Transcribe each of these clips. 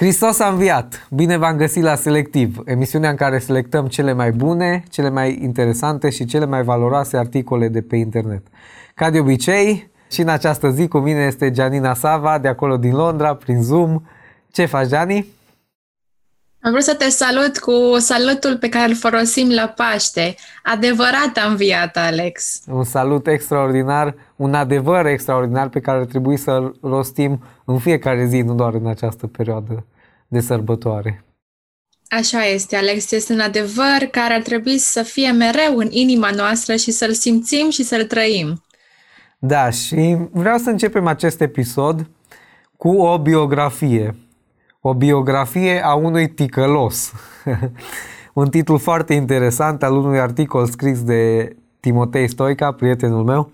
Hristos a înviat! Bine v-am găsit la Selectiv, emisiunea în care selectăm cele mai bune, cele mai interesante și cele mai valoroase articole de pe internet. Ca de obicei, și în această zi cu mine este Gianina Sava, de acolo din Londra, prin Zoom. Ce faci, Gianni? Am vrut să te salut cu salutul pe care îl folosim la Paște. Adevărat am înviat, Alex. Un salut extraordinar, un adevăr extraordinar pe care ar trebui să-l rostim în fiecare zi, nu doar în această perioadă de sărbătoare. Așa este, Alex. Este un adevăr care ar trebui să fie mereu în inima noastră și să-l simțim și să-l trăim. Da, și vreau să începem acest episod cu o biografie o biografie a unui ticălos. Un titlu foarte interesant al unui articol scris de Timotei Stoica, prietenul meu.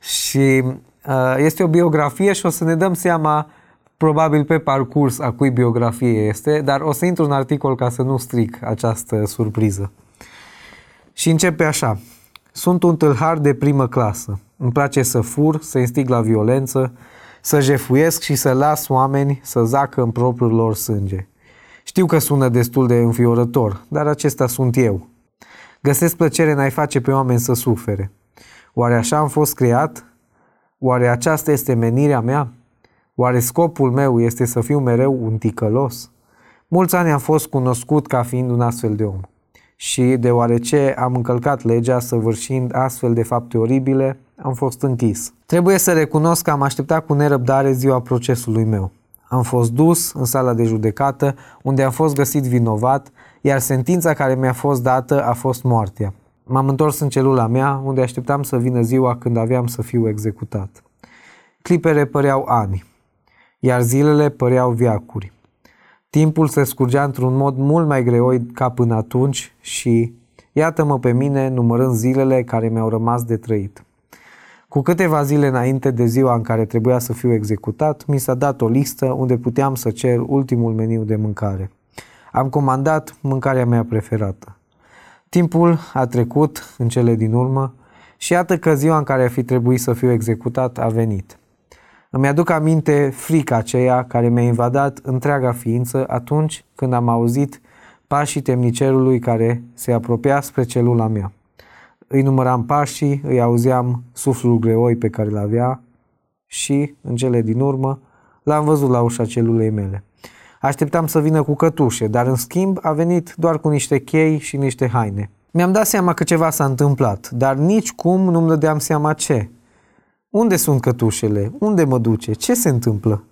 Și uh, este o biografie și o să ne dăm seama probabil pe parcurs a cui biografie este, dar o să intru în articol ca să nu stric această surpriză. Și începe așa. Sunt un tâlhar de primă clasă. Îmi place să fur, să instig la violență, să jefuiesc și să las oameni să zacă în propriul lor sânge. Știu că sună destul de înfiorător, dar acesta sunt eu. Găsesc plăcere în a-i face pe oameni să sufere. Oare așa am fost creat? Oare aceasta este menirea mea? Oare scopul meu este să fiu mereu un ticălos? Mulți ani am fost cunoscut ca fiind un astfel de om. Și deoarece am încălcat legea săvârșind astfel de fapte oribile, am fost închis. Trebuie să recunosc că am așteptat cu nerăbdare ziua procesului meu. Am fost dus în sala de judecată, unde am fost găsit vinovat, iar sentința care mi-a fost dată a fost moartea. M-am întors în celula mea, unde așteptam să vină ziua când aveam să fiu executat. Clipele păreau ani, iar zilele păreau viacuri. Timpul se scurgea într-un mod mult mai greoi ca până atunci și iată-mă pe mine numărând zilele care mi-au rămas de trăit. Cu câteva zile înainte de ziua în care trebuia să fiu executat, mi s-a dat o listă unde puteam să cer ultimul meniu de mâncare. Am comandat mâncarea mea preferată. Timpul a trecut în cele din urmă și iată că ziua în care ar fi trebuit să fiu executat a venit. Îmi aduc aminte frica aceea care mi-a invadat întreaga ființă atunci când am auzit pașii temnicerului care se apropia spre celula mea îi număram pașii, îi auzeam suflul greoi pe care îl avea și, în cele din urmă, l-am văzut la ușa celulei mele. Așteptam să vină cu cătușe, dar în schimb a venit doar cu niște chei și niște haine. Mi-am dat seama că ceva s-a întâmplat, dar nici cum nu-mi dădeam seama ce. Unde sunt cătușele? Unde mă duce? Ce se întâmplă?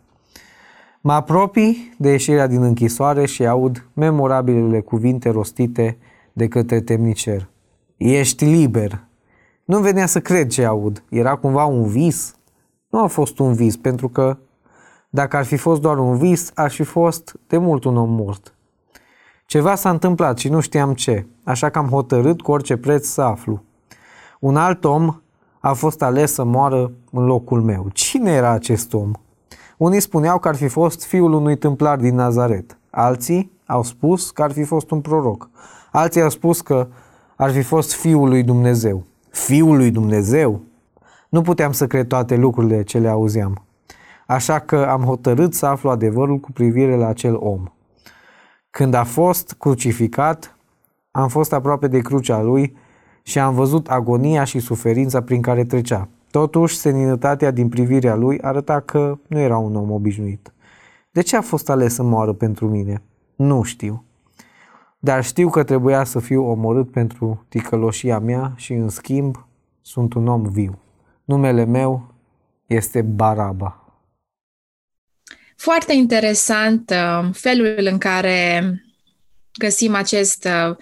Mă apropii de ieșirea din închisoare și aud memorabilele cuvinte rostite de către temnicer. Ești liber. Nu venea să cred ce aud. Era cumva un vis? Nu a fost un vis, pentru că dacă ar fi fost doar un vis, aș fi fost de mult un om mort. Ceva s-a întâmplat și nu știam ce, așa că am hotărât cu orice preț să aflu. Un alt om a fost ales să moară în locul meu. Cine era acest om? Unii spuneau că ar fi fost fiul unui tâmplar din Nazaret. Alții au spus că ar fi fost un proroc. Alții au spus că ar fi fost Fiul lui Dumnezeu. Fiul lui Dumnezeu? Nu puteam să cred toate lucrurile ce le auzeam. Așa că am hotărât să aflu adevărul cu privire la acel om. Când a fost crucificat, am fost aproape de crucea lui și am văzut agonia și suferința prin care trecea. Totuși, seninătatea din privirea lui arăta că nu era un om obișnuit. De ce a fost ales să moară pentru mine? Nu știu dar știu că trebuia să fiu omorât pentru ticăloșia mea și, în schimb, sunt un om viu. Numele meu este Baraba. Foarte interesant uh, felul în care găsim acest, uh,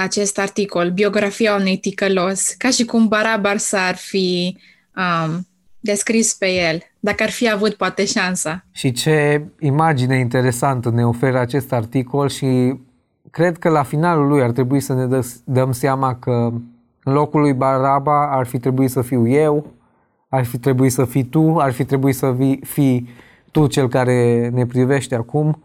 acest articol, biografia unui ticălos, ca și cum Barabar s-ar fi um, descris pe el, dacă ar fi avut poate șansa. Și ce imagine interesantă ne oferă acest articol și cred că la finalul lui ar trebui să ne dă, dăm seama că în locul lui Baraba ar fi trebuit să fiu eu, ar fi trebuit să fii tu, ar fi trebuit să fii tu cel care ne privește acum.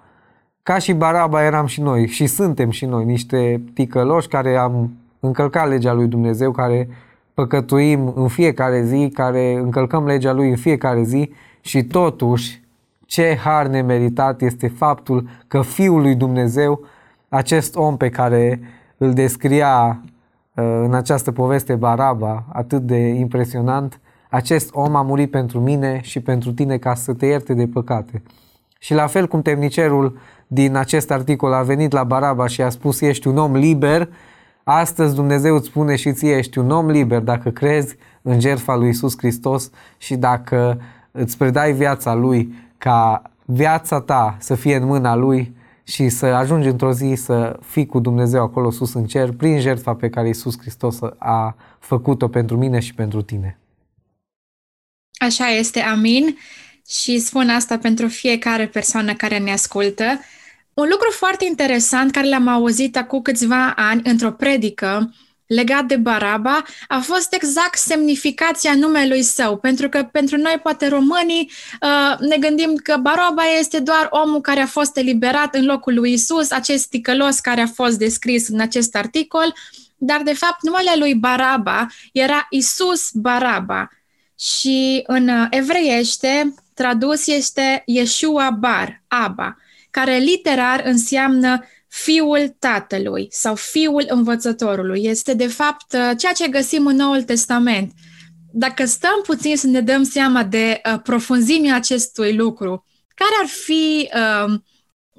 Ca și Baraba eram și noi și suntem și noi niște ticăloși care am încălcat legea lui Dumnezeu, care păcătuim în fiecare zi, care încălcăm legea lui în fiecare zi și totuși ce har nemeritat este faptul că Fiul lui Dumnezeu, acest om pe care îl descria uh, în această poveste Baraba, atât de impresionant, acest om a murit pentru mine și pentru tine ca să te ierte de păcate. Și la fel cum temnicerul din acest articol a venit la Baraba și a spus ești un om liber, astăzi Dumnezeu îți spune și ție ești un om liber dacă crezi în jertfa lui Isus Hristos și dacă îți predai viața lui ca viața ta să fie în mâna lui și să ajungi într-o zi să fii cu Dumnezeu acolo sus în cer prin jertfa pe care Isus Hristos a făcut-o pentru mine și pentru tine. Așa este, amin. Și spun asta pentru fiecare persoană care ne ascultă. Un lucru foarte interesant care l-am auzit acum câțiva ani într-o predică legat de Baraba a fost exact semnificația numelui său, pentru că pentru noi, poate românii, uh, ne gândim că Baraba este doar omul care a fost eliberat în locul lui Isus, acest ticălos care a fost descris în acest articol, dar de fapt numele lui Baraba era Isus Baraba și în uh, evreiește tradus este Yeshua Bar, Aba, care literar înseamnă fiul tatălui sau fiul învățătorului. Este, de fapt, uh, ceea ce găsim în Noul Testament. Dacă stăm puțin să ne dăm seama de uh, profunzimea acestui lucru, care ar fi, uh,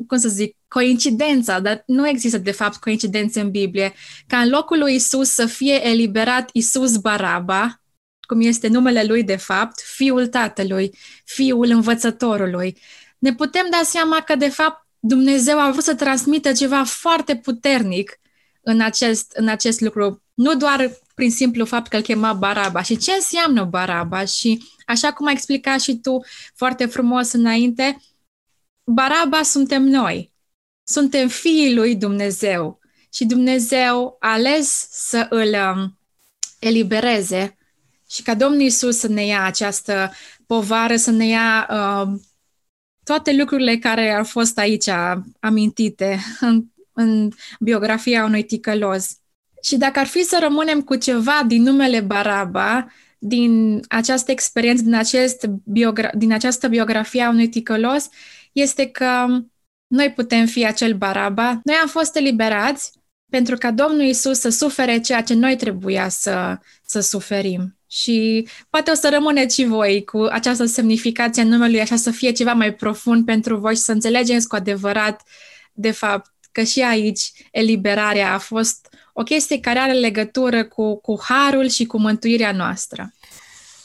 cum să zic, coincidența, dar nu există de fapt coincidențe în Biblie, ca în locul lui Isus să fie eliberat Isus Baraba, cum este numele lui de fapt, fiul tatălui, fiul învățătorului. Ne putem da seama că de fapt Dumnezeu a vrut să transmită ceva foarte puternic în acest, în acest lucru. Nu doar prin simplu fapt că îl chema Baraba. Și ce înseamnă Baraba? Și așa cum ai explicat și tu foarte frumos înainte, Baraba suntem noi. Suntem fiii lui Dumnezeu. Și Dumnezeu a ales să îl um, elibereze și ca Domnul Isus să ne ia această povară, să ne ia uh, toate lucrurile care au fost aici amintite în, în biografia unui ticălos. Și dacă ar fi să rămânem cu ceva din numele Baraba, din această experiență, din, acest biogra- din această biografie a unui ticălos, este că noi putem fi acel Baraba. Noi am fost eliberați pentru ca Domnul Isus să sufere ceea ce noi trebuia să, să suferim. Și poate o să rămâneți și voi cu această semnificație a numelui, așa să fie ceva mai profund pentru voi și să înțelegeți cu adevărat, de fapt, că și aici eliberarea a fost o chestie care are legătură cu, cu harul și cu mântuirea noastră.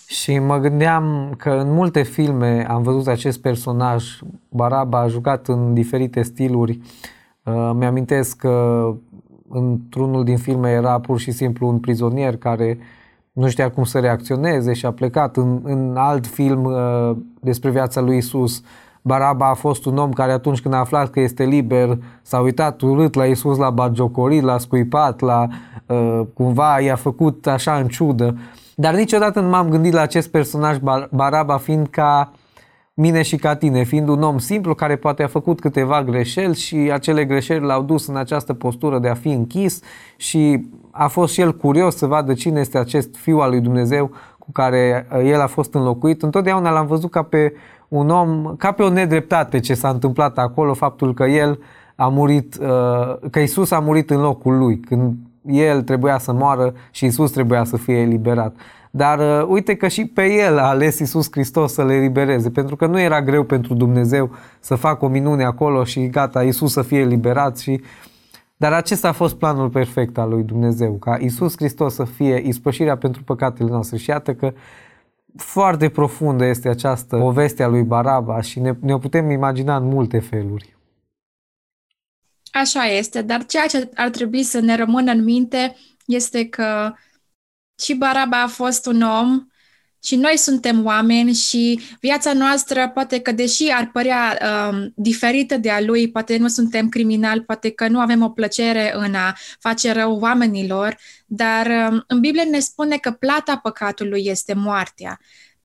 Și mă gândeam că în multe filme am văzut acest personaj, Baraba a jucat în diferite stiluri. Uh, mi-amintesc că într-unul din filme era pur și simplu un prizonier care uh, nu știa cum să reacționeze și a plecat. În, în alt film uh, despre viața lui Isus, Baraba a fost un om care atunci când a aflat că este liber s-a uitat urât la Isus, l-a bagiocorit, l-a scuipat, l-a, uh, cumva i-a făcut așa în ciudă. Dar niciodată nu m-am gândit la acest personaj Baraba fiind ca mine și ca tine, fiind un om simplu care poate a făcut câteva greșeli și acele greșeli l-au dus în această postură de a fi închis și a fost și el curios să vadă cine este acest fiu al lui Dumnezeu cu care uh, el a fost înlocuit. Întotdeauna l-am văzut ca pe un om, ca pe o nedreptate ce s-a întâmplat acolo, faptul că el a murit, uh, că Isus a murit în locul lui, când el trebuia să moară și Isus trebuia să fie eliberat. Dar uh, uite că și pe el a ales Isus Hristos să le elibereze, pentru că nu era greu pentru Dumnezeu să facă o minune acolo și gata, Isus să fie eliberat și dar acesta a fost planul perfect al lui Dumnezeu, ca Isus Hristos să fie ispășirea pentru păcatele noastre. Și iată că foarte profundă este această poveste a lui Baraba și ne, ne putem imagina în multe feluri. Așa este, dar ceea ce ar trebui să ne rămână în minte este că și Baraba a fost un om și noi suntem oameni și viața noastră poate că deși ar părea um, diferită de a lui, poate nu suntem criminali, poate că nu avem o plăcere în a face rău oamenilor, dar um, în Biblie ne spune că plata păcatului este moartea.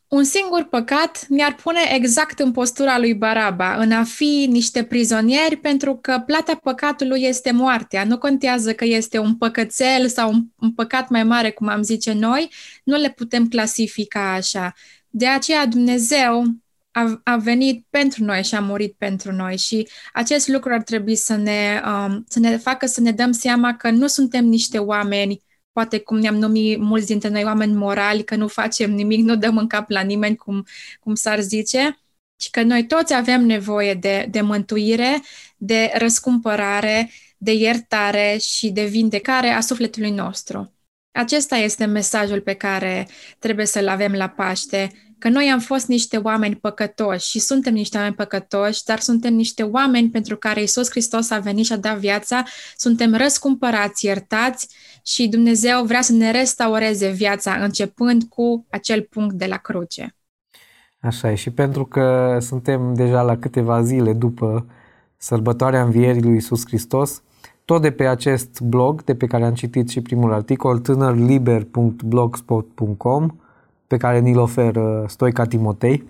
Un singur păcat ne-ar pune exact în postura lui Baraba, în a fi niște prizonieri, pentru că plata păcatului este moartea. Nu contează că este un păcățel sau un, un păcat mai mare, cum am zice noi, nu le putem clasifica așa. De aceea Dumnezeu a, a venit pentru noi și a murit pentru noi și acest lucru ar trebui să ne, um, să ne facă să ne dăm seama că nu suntem niște oameni, poate cum ne-am numit mulți dintre noi oameni morali, că nu facem nimic, nu dăm în cap la nimeni, cum, cum s-ar zice, și că noi toți avem nevoie de, de mântuire, de răscumpărare, de iertare și de vindecare a sufletului nostru. Acesta este mesajul pe care trebuie să-l avem la Paște, că noi am fost niște oameni păcătoși și suntem niște oameni păcătoși, dar suntem niște oameni pentru care Isus Hristos a venit și a dat viața, suntem răscumpărați, iertați și Dumnezeu vrea să ne restaureze viața începând cu acel punct de la cruce. Așa e și pentru că suntem deja la câteva zile după sărbătoarea învierii lui Isus Hristos, tot de pe acest blog, de pe care am citit și primul articol, tânărliber.blogspot.com, pe care ni-l oferă Stoica Timotei.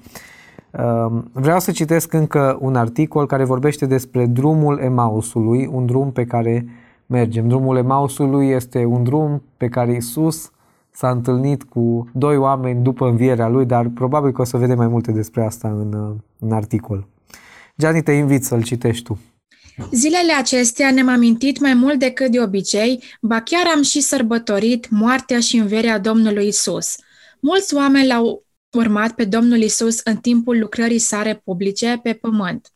Um, vreau să citesc încă un articol care vorbește despre drumul Emausului, un drum pe care mergem. Drumul Emausului este un drum pe care Isus s-a întâlnit cu doi oameni după învierea lui, dar probabil că o să vedem mai multe despre asta în, în articol. Gianni, te invit să-l citești tu. Zilele acestea ne-am amintit mai mult decât de obicei, ba chiar am și sărbătorit moartea și învierea Domnului Isus. Mulți oameni l-au urmat pe Domnul Isus în timpul lucrării sare publice pe pământ.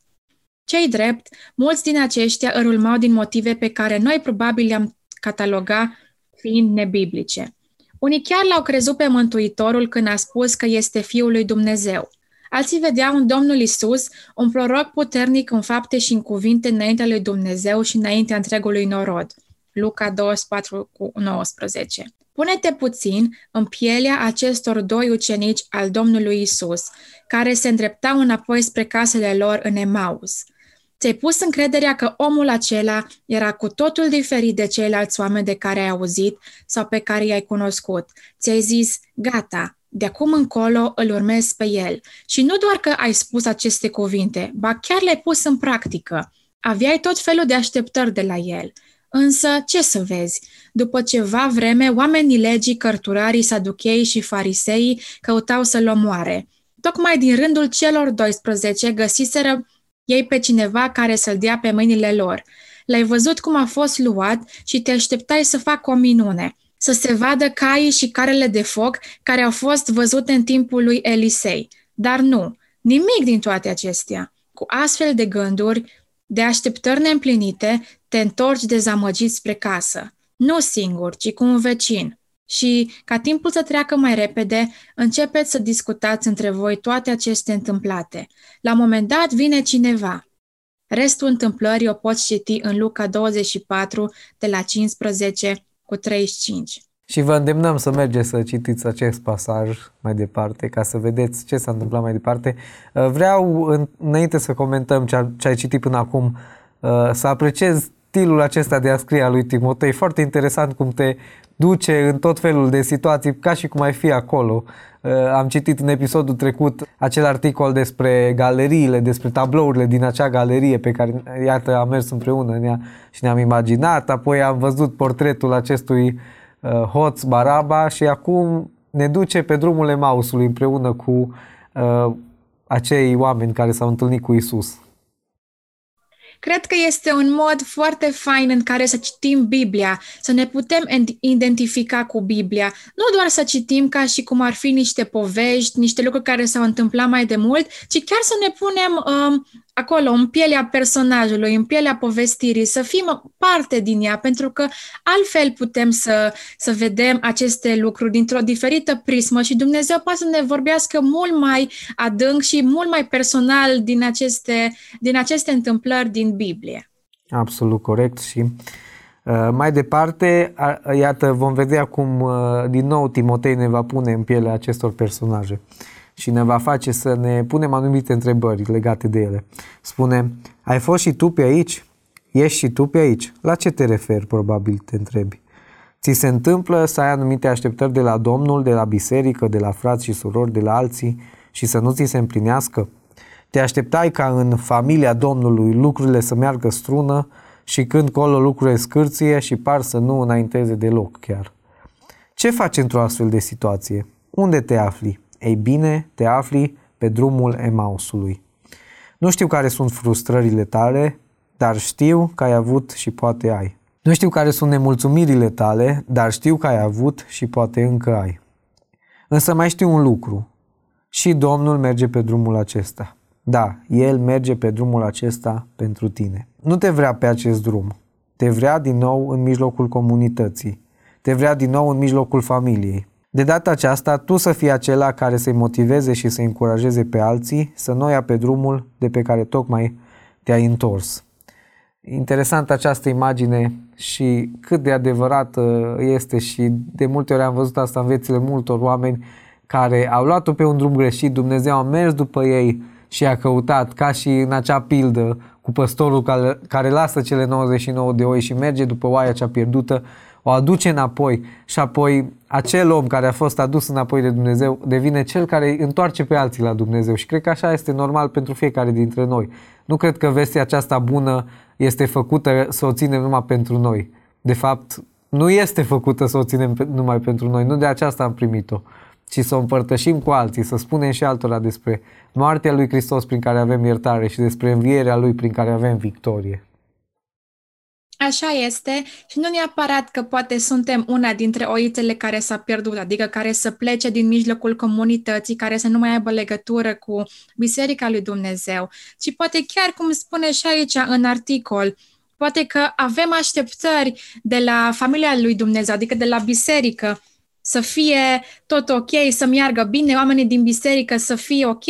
Cei drept, mulți din aceștia îl urmau din motive pe care noi probabil le-am cataloga fiind nebiblice. Unii chiar l-au crezut pe Mântuitorul când a spus că este Fiul lui Dumnezeu. Alții vedeau în Domnul Isus un proroc puternic în fapte și în cuvinte înaintea lui Dumnezeu și înaintea întregului norod. Luca 24 cu 19. Pune-te puțin în pielea acestor doi ucenici al Domnului Isus, care se îndreptau înapoi spre casele lor în Emaus. Ți-ai pus încrederea că omul acela era cu totul diferit de ceilalți oameni de care ai auzit sau pe care i-ai cunoscut. Ți-ai zis, gata, de acum încolo îl urmez pe el. Și nu doar că ai spus aceste cuvinte, ba chiar le-ai pus în practică. Aveai tot felul de așteptări de la el. Însă, ce să vezi? După ceva vreme, oamenii legii, cărturarii, saducheii și farisei căutau să-l omoare. Tocmai din rândul celor 12 găsiseră ei pe cineva care să-l dea pe mâinile lor. L-ai văzut cum a fost luat și te așteptai să facă o minune, să se vadă caii și carele de foc care au fost văzute în timpul lui Elisei. Dar nu, nimic din toate acestea. Cu astfel de gânduri, de așteptări neîmplinite, te întorci dezamăgit spre casă. Nu singur, ci cu un vecin. Și, ca timpul să treacă mai repede, începeți să discutați între voi toate aceste întâmplate. La un moment dat vine cineva. Restul întâmplării o poți citi în Luca 24, de la 15 cu 35. Și vă îndemnăm să mergeți să citiți acest pasaj mai departe, ca să vedeți ce s-a întâmplat mai departe. Vreau, înainte să comentăm ce ai citit până acum, să apreciez stilul acesta de a scrie a lui Timotei. Foarte interesant cum te duce în tot felul de situații, ca și cum ai fi acolo. Uh, am citit în episodul trecut acel articol despre galeriile, despre tablourile din acea galerie pe care, iată, am mers împreună în ea și ne-am imaginat. Apoi am văzut portretul acestui uh, hoț Baraba și acum ne duce pe drumul Emausului împreună cu uh, acei oameni care s-au întâlnit cu Isus. Cred că este un mod foarte fain în care să citim Biblia, să ne putem identifica cu Biblia. Nu doar să citim ca și cum ar fi niște povești, niște lucruri care s-au întâmplat mai de mult, ci chiar să ne punem um, acolo, în pielea personajului, în pielea povestirii, să fim parte din ea, pentru că altfel putem să, să vedem aceste lucruri dintr-o diferită prismă și Dumnezeu poate să ne vorbească mult mai adânc și mult mai personal din aceste, din aceste întâmplări din Biblie. Absolut corect și uh, mai departe, uh, iată, vom vedea cum uh, din nou Timotei ne va pune în pielea acestor personaje. Uh, și ne va face să ne punem anumite întrebări legate de ele. Spune, ai fost și tu pe aici? Ești și tu pe aici? La ce te referi, probabil, te întrebi. Ți se întâmplă să ai anumite așteptări de la Domnul, de la biserică, de la frați și surori, de la alții și să nu ți se împlinească? Te așteptai ca în familia Domnului lucrurile să meargă strună și când colo lucrurile scârție și par să nu înainteze deloc chiar. Ce faci într-o astfel de situație? Unde te afli? Ei bine, te afli pe drumul Emausului. Nu știu care sunt frustrările tale, dar știu că ai avut și poate ai. Nu știu care sunt nemulțumirile tale, dar știu că ai avut și poate încă ai. Însă mai știu un lucru. Și Domnul merge pe drumul acesta. Da, El merge pe drumul acesta pentru tine. Nu te vrea pe acest drum. Te vrea din nou în mijlocul comunității. Te vrea din nou în mijlocul familiei. De data aceasta, tu să fii acela care să-i motiveze și să-i încurajeze pe alții să nu ia pe drumul de pe care tocmai te-ai întors. Interesant această imagine și cât de adevărată este și de multe ori am văzut asta în viețile multor oameni care au luat-o pe un drum greșit, Dumnezeu a mers după ei și a căutat, ca și în acea pildă cu păstorul care, care lasă cele 99 de oi și merge după oaia cea pierdută, o aduce înapoi și apoi acel om care a fost adus înapoi de Dumnezeu devine cel care îi întoarce pe alții la Dumnezeu și cred că așa este normal pentru fiecare dintre noi. Nu cred că vestea aceasta bună este făcută să o ținem numai pentru noi. De fapt, nu este făcută să o ținem numai pentru noi, nu de aceasta am primit-o, ci să o împărtășim cu alții, să spunem și altora despre moartea lui Hristos prin care avem iertare și despre învierea lui prin care avem victorie. Așa este. Și nu neapărat că poate suntem una dintre oițele care s-a pierdut, adică care să plece din mijlocul comunității, care să nu mai aibă legătură cu Biserica lui Dumnezeu, ci poate chiar cum spune și aici în articol, poate că avem așteptări de la familia lui Dumnezeu, adică de la biserică, să fie tot ok, să meargă bine, oamenii din biserică să fie ok.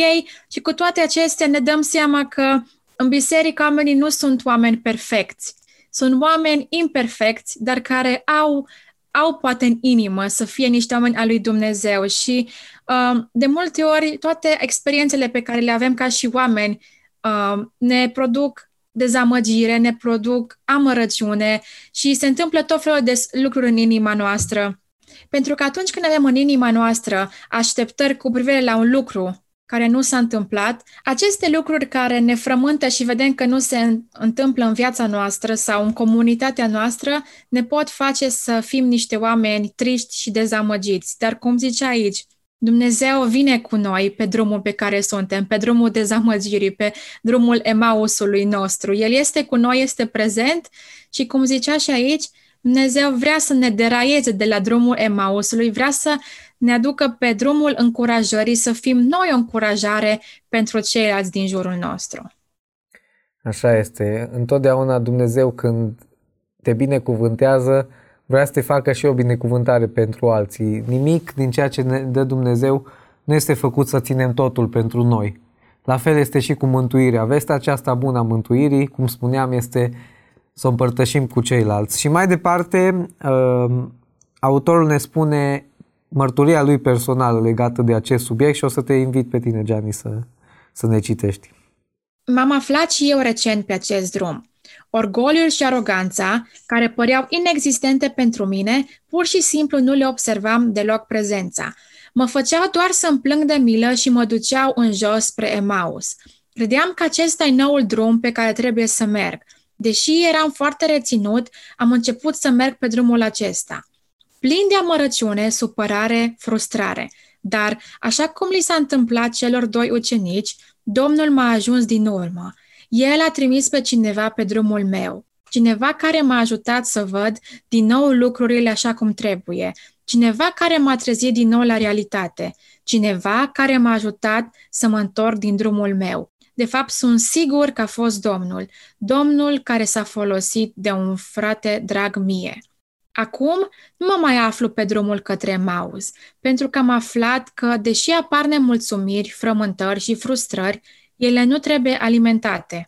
Și cu toate acestea ne dăm seama că în biserică oamenii nu sunt oameni perfecți sunt oameni imperfecți, dar care au, au poate în inimă să fie niște oameni al lui Dumnezeu și uh, de multe ori toate experiențele pe care le avem ca și oameni uh, ne produc dezamăgire, ne produc amărăciune și se întâmplă tot felul de lucruri în inima noastră. Pentru că atunci când avem în inima noastră așteptări cu privire la un lucru care nu s-a întâmplat, aceste lucruri care ne frământă și vedem că nu se întâmplă în viața noastră sau în comunitatea noastră, ne pot face să fim niște oameni triști și dezamăgiți. Dar cum zice aici, Dumnezeu vine cu noi pe drumul pe care suntem, pe drumul dezamăgirii, pe drumul Emausului nostru. El este cu noi, este prezent și cum zicea și aici, Dumnezeu vrea să ne deraieze de la drumul Emausului, vrea să ne aducă pe drumul încurajării, să fim noi o încurajare pentru ceilalți din jurul nostru. Așa este. Întotdeauna Dumnezeu când te binecuvântează, vrea să te facă și o binecuvântare pentru alții. Nimic din ceea ce ne dă Dumnezeu nu este făcut să ținem totul pentru noi. La fel este și cu mântuirea. Vestea aceasta bună a mântuirii, cum spuneam, este să o împărtășim cu ceilalți. Și mai departe, uh, autorul ne spune mărturia lui personală legată de acest subiect și o să te invit pe tine, Gianni, să, să ne citești. M-am aflat și eu recent pe acest drum. Orgoliul și aroganța, care păreau inexistente pentru mine, pur și simplu nu le observam deloc prezența. Mă făceau doar să-mi plâng de milă și mă duceau în jos spre Emaus. Credeam că acesta e noul drum pe care trebuie să merg. Deși eram foarte reținut, am început să merg pe drumul acesta plin de amărăciune, supărare, frustrare. Dar, așa cum li s-a întâmplat celor doi ucenici, Domnul m-a ajuns din urmă. El a trimis pe cineva pe drumul meu, cineva care m-a ajutat să văd din nou lucrurile așa cum trebuie, cineva care m-a trezit din nou la realitate, cineva care m-a ajutat să mă întorc din drumul meu. De fapt, sunt sigur că a fost Domnul, Domnul care s-a folosit de un frate drag mie. Acum nu mă mai aflu pe drumul către Maus, pentru că am aflat că, deși apar nemulțumiri, frământări și frustrări, ele nu trebuie alimentate.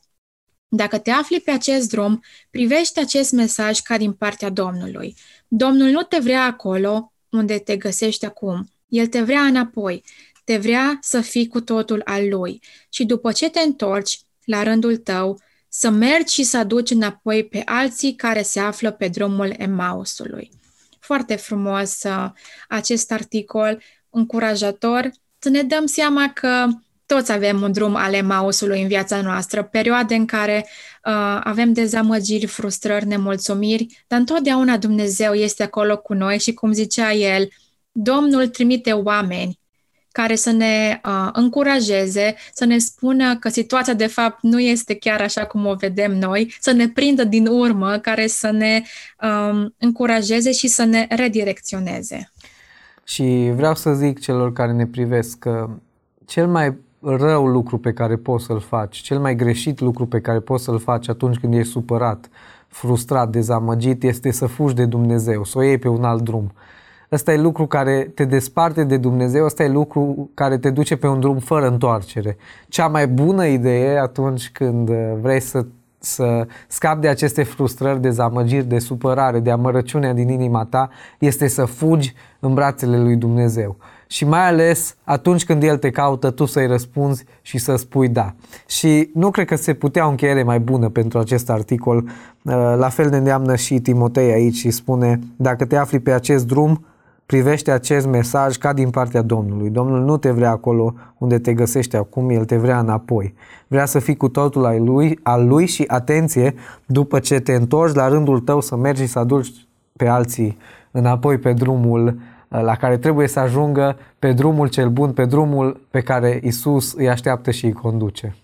Dacă te afli pe acest drum, privește acest mesaj ca din partea Domnului. Domnul nu te vrea acolo unde te găsești acum. El te vrea înapoi. Te vrea să fii cu totul al lui. Și după ce te întorci, la rândul tău, să mergi și să aduci înapoi pe alții care se află pe drumul Emmausului. Foarte frumos uh, acest articol, încurajator, să ne dăm seama că toți avem un drum al Emmausului în viața noastră, perioade în care uh, avem dezamăgiri, frustrări, nemulțumiri, dar întotdeauna Dumnezeu este acolo cu noi și cum zicea el, Domnul trimite oameni care să ne uh, încurajeze, să ne spună că situația de fapt nu este chiar așa cum o vedem noi, să ne prindă din urmă, care să ne um, încurajeze și să ne redirecționeze. Și vreau să zic celor care ne privesc că cel mai rău lucru pe care poți să-l faci, cel mai greșit lucru pe care poți să-l faci atunci când ești supărat, frustrat, dezamăgit, este să fugi de Dumnezeu, să o iei pe un alt drum. Ăsta e lucru care te desparte de Dumnezeu, ăsta e lucru care te duce pe un drum fără întoarcere. Cea mai bună idee atunci când uh, vrei să, să scapi de aceste frustrări, dezamăgiri, de supărare, de amărăciunea din inima ta, este să fugi în brațele lui Dumnezeu și mai ales atunci când El te caută, tu să-i răspunzi și să spui da. Și nu cred că se putea o încheiere mai bună pentru acest articol. Uh, la fel ne îndeamnă și Timotei aici și spune, dacă te afli pe acest drum, privește acest mesaj ca din partea Domnului. Domnul nu te vrea acolo unde te găsești acum, El te vrea înapoi. Vrea să fii cu totul al lui, al lui și atenție, după ce te întorci la rândul tău să mergi și să aduci pe alții înapoi pe drumul la care trebuie să ajungă pe drumul cel bun, pe drumul pe care Isus îi așteaptă și îi conduce.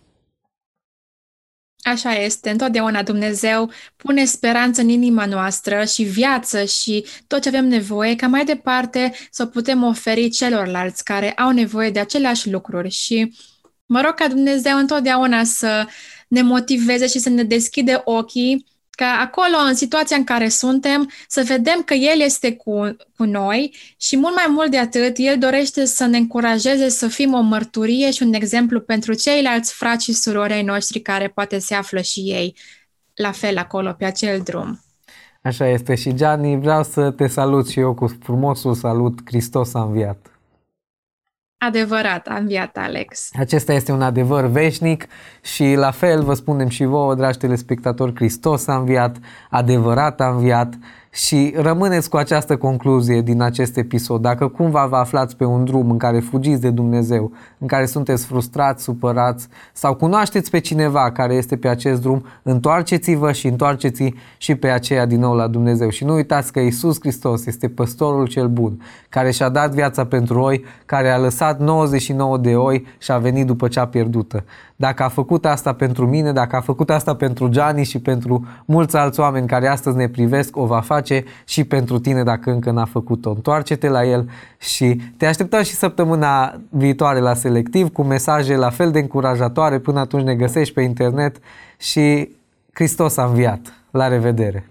Așa este, întotdeauna Dumnezeu pune speranță în inima noastră și viață și tot ce avem nevoie ca mai departe să o putem oferi celorlalți care au nevoie de aceleași lucruri. Și mă rog ca Dumnezeu întotdeauna să ne motiveze și să ne deschide ochii ca acolo, în situația în care suntem, să vedem că El este cu, cu noi și mult mai mult de atât, El dorește să ne încurajeze să fim o mărturie și un exemplu pentru ceilalți frați și surori ai noștri care poate se află și ei la fel acolo, pe acel drum. Așa este și Gianni, vreau să te salut și eu cu frumosul salut, Hristos a înviat. Adevărat, a înviat Alex. Acesta este un adevăr veșnic și la fel vă spunem și vouă, dragi telespectatori, Hristos a înviat, adevărat a înviat și rămâneți cu această concluzie din acest episod. Dacă cumva vă aflați pe un drum în care fugiți de Dumnezeu, în care sunteți frustrați, supărați sau cunoașteți pe cineva care este pe acest drum, întoarceți-vă și întoarceți și pe aceea din nou la Dumnezeu. Și nu uitați că Isus Hristos este păstorul cel bun, care și-a dat viața pentru oi, care a lăsat 99 de oi și a venit după cea pierdută. Dacă a făcut asta pentru mine, dacă a făcut asta pentru Gianni și pentru mulți alți oameni care astăzi ne privesc, o va face și pentru tine dacă încă n-a făcut-o. Întoarce-te la el și te așteptăm și săptămâna viitoare la Selectiv cu mesaje la fel de încurajatoare. Până atunci ne găsești pe internet și Hristos a înviat. La revedere!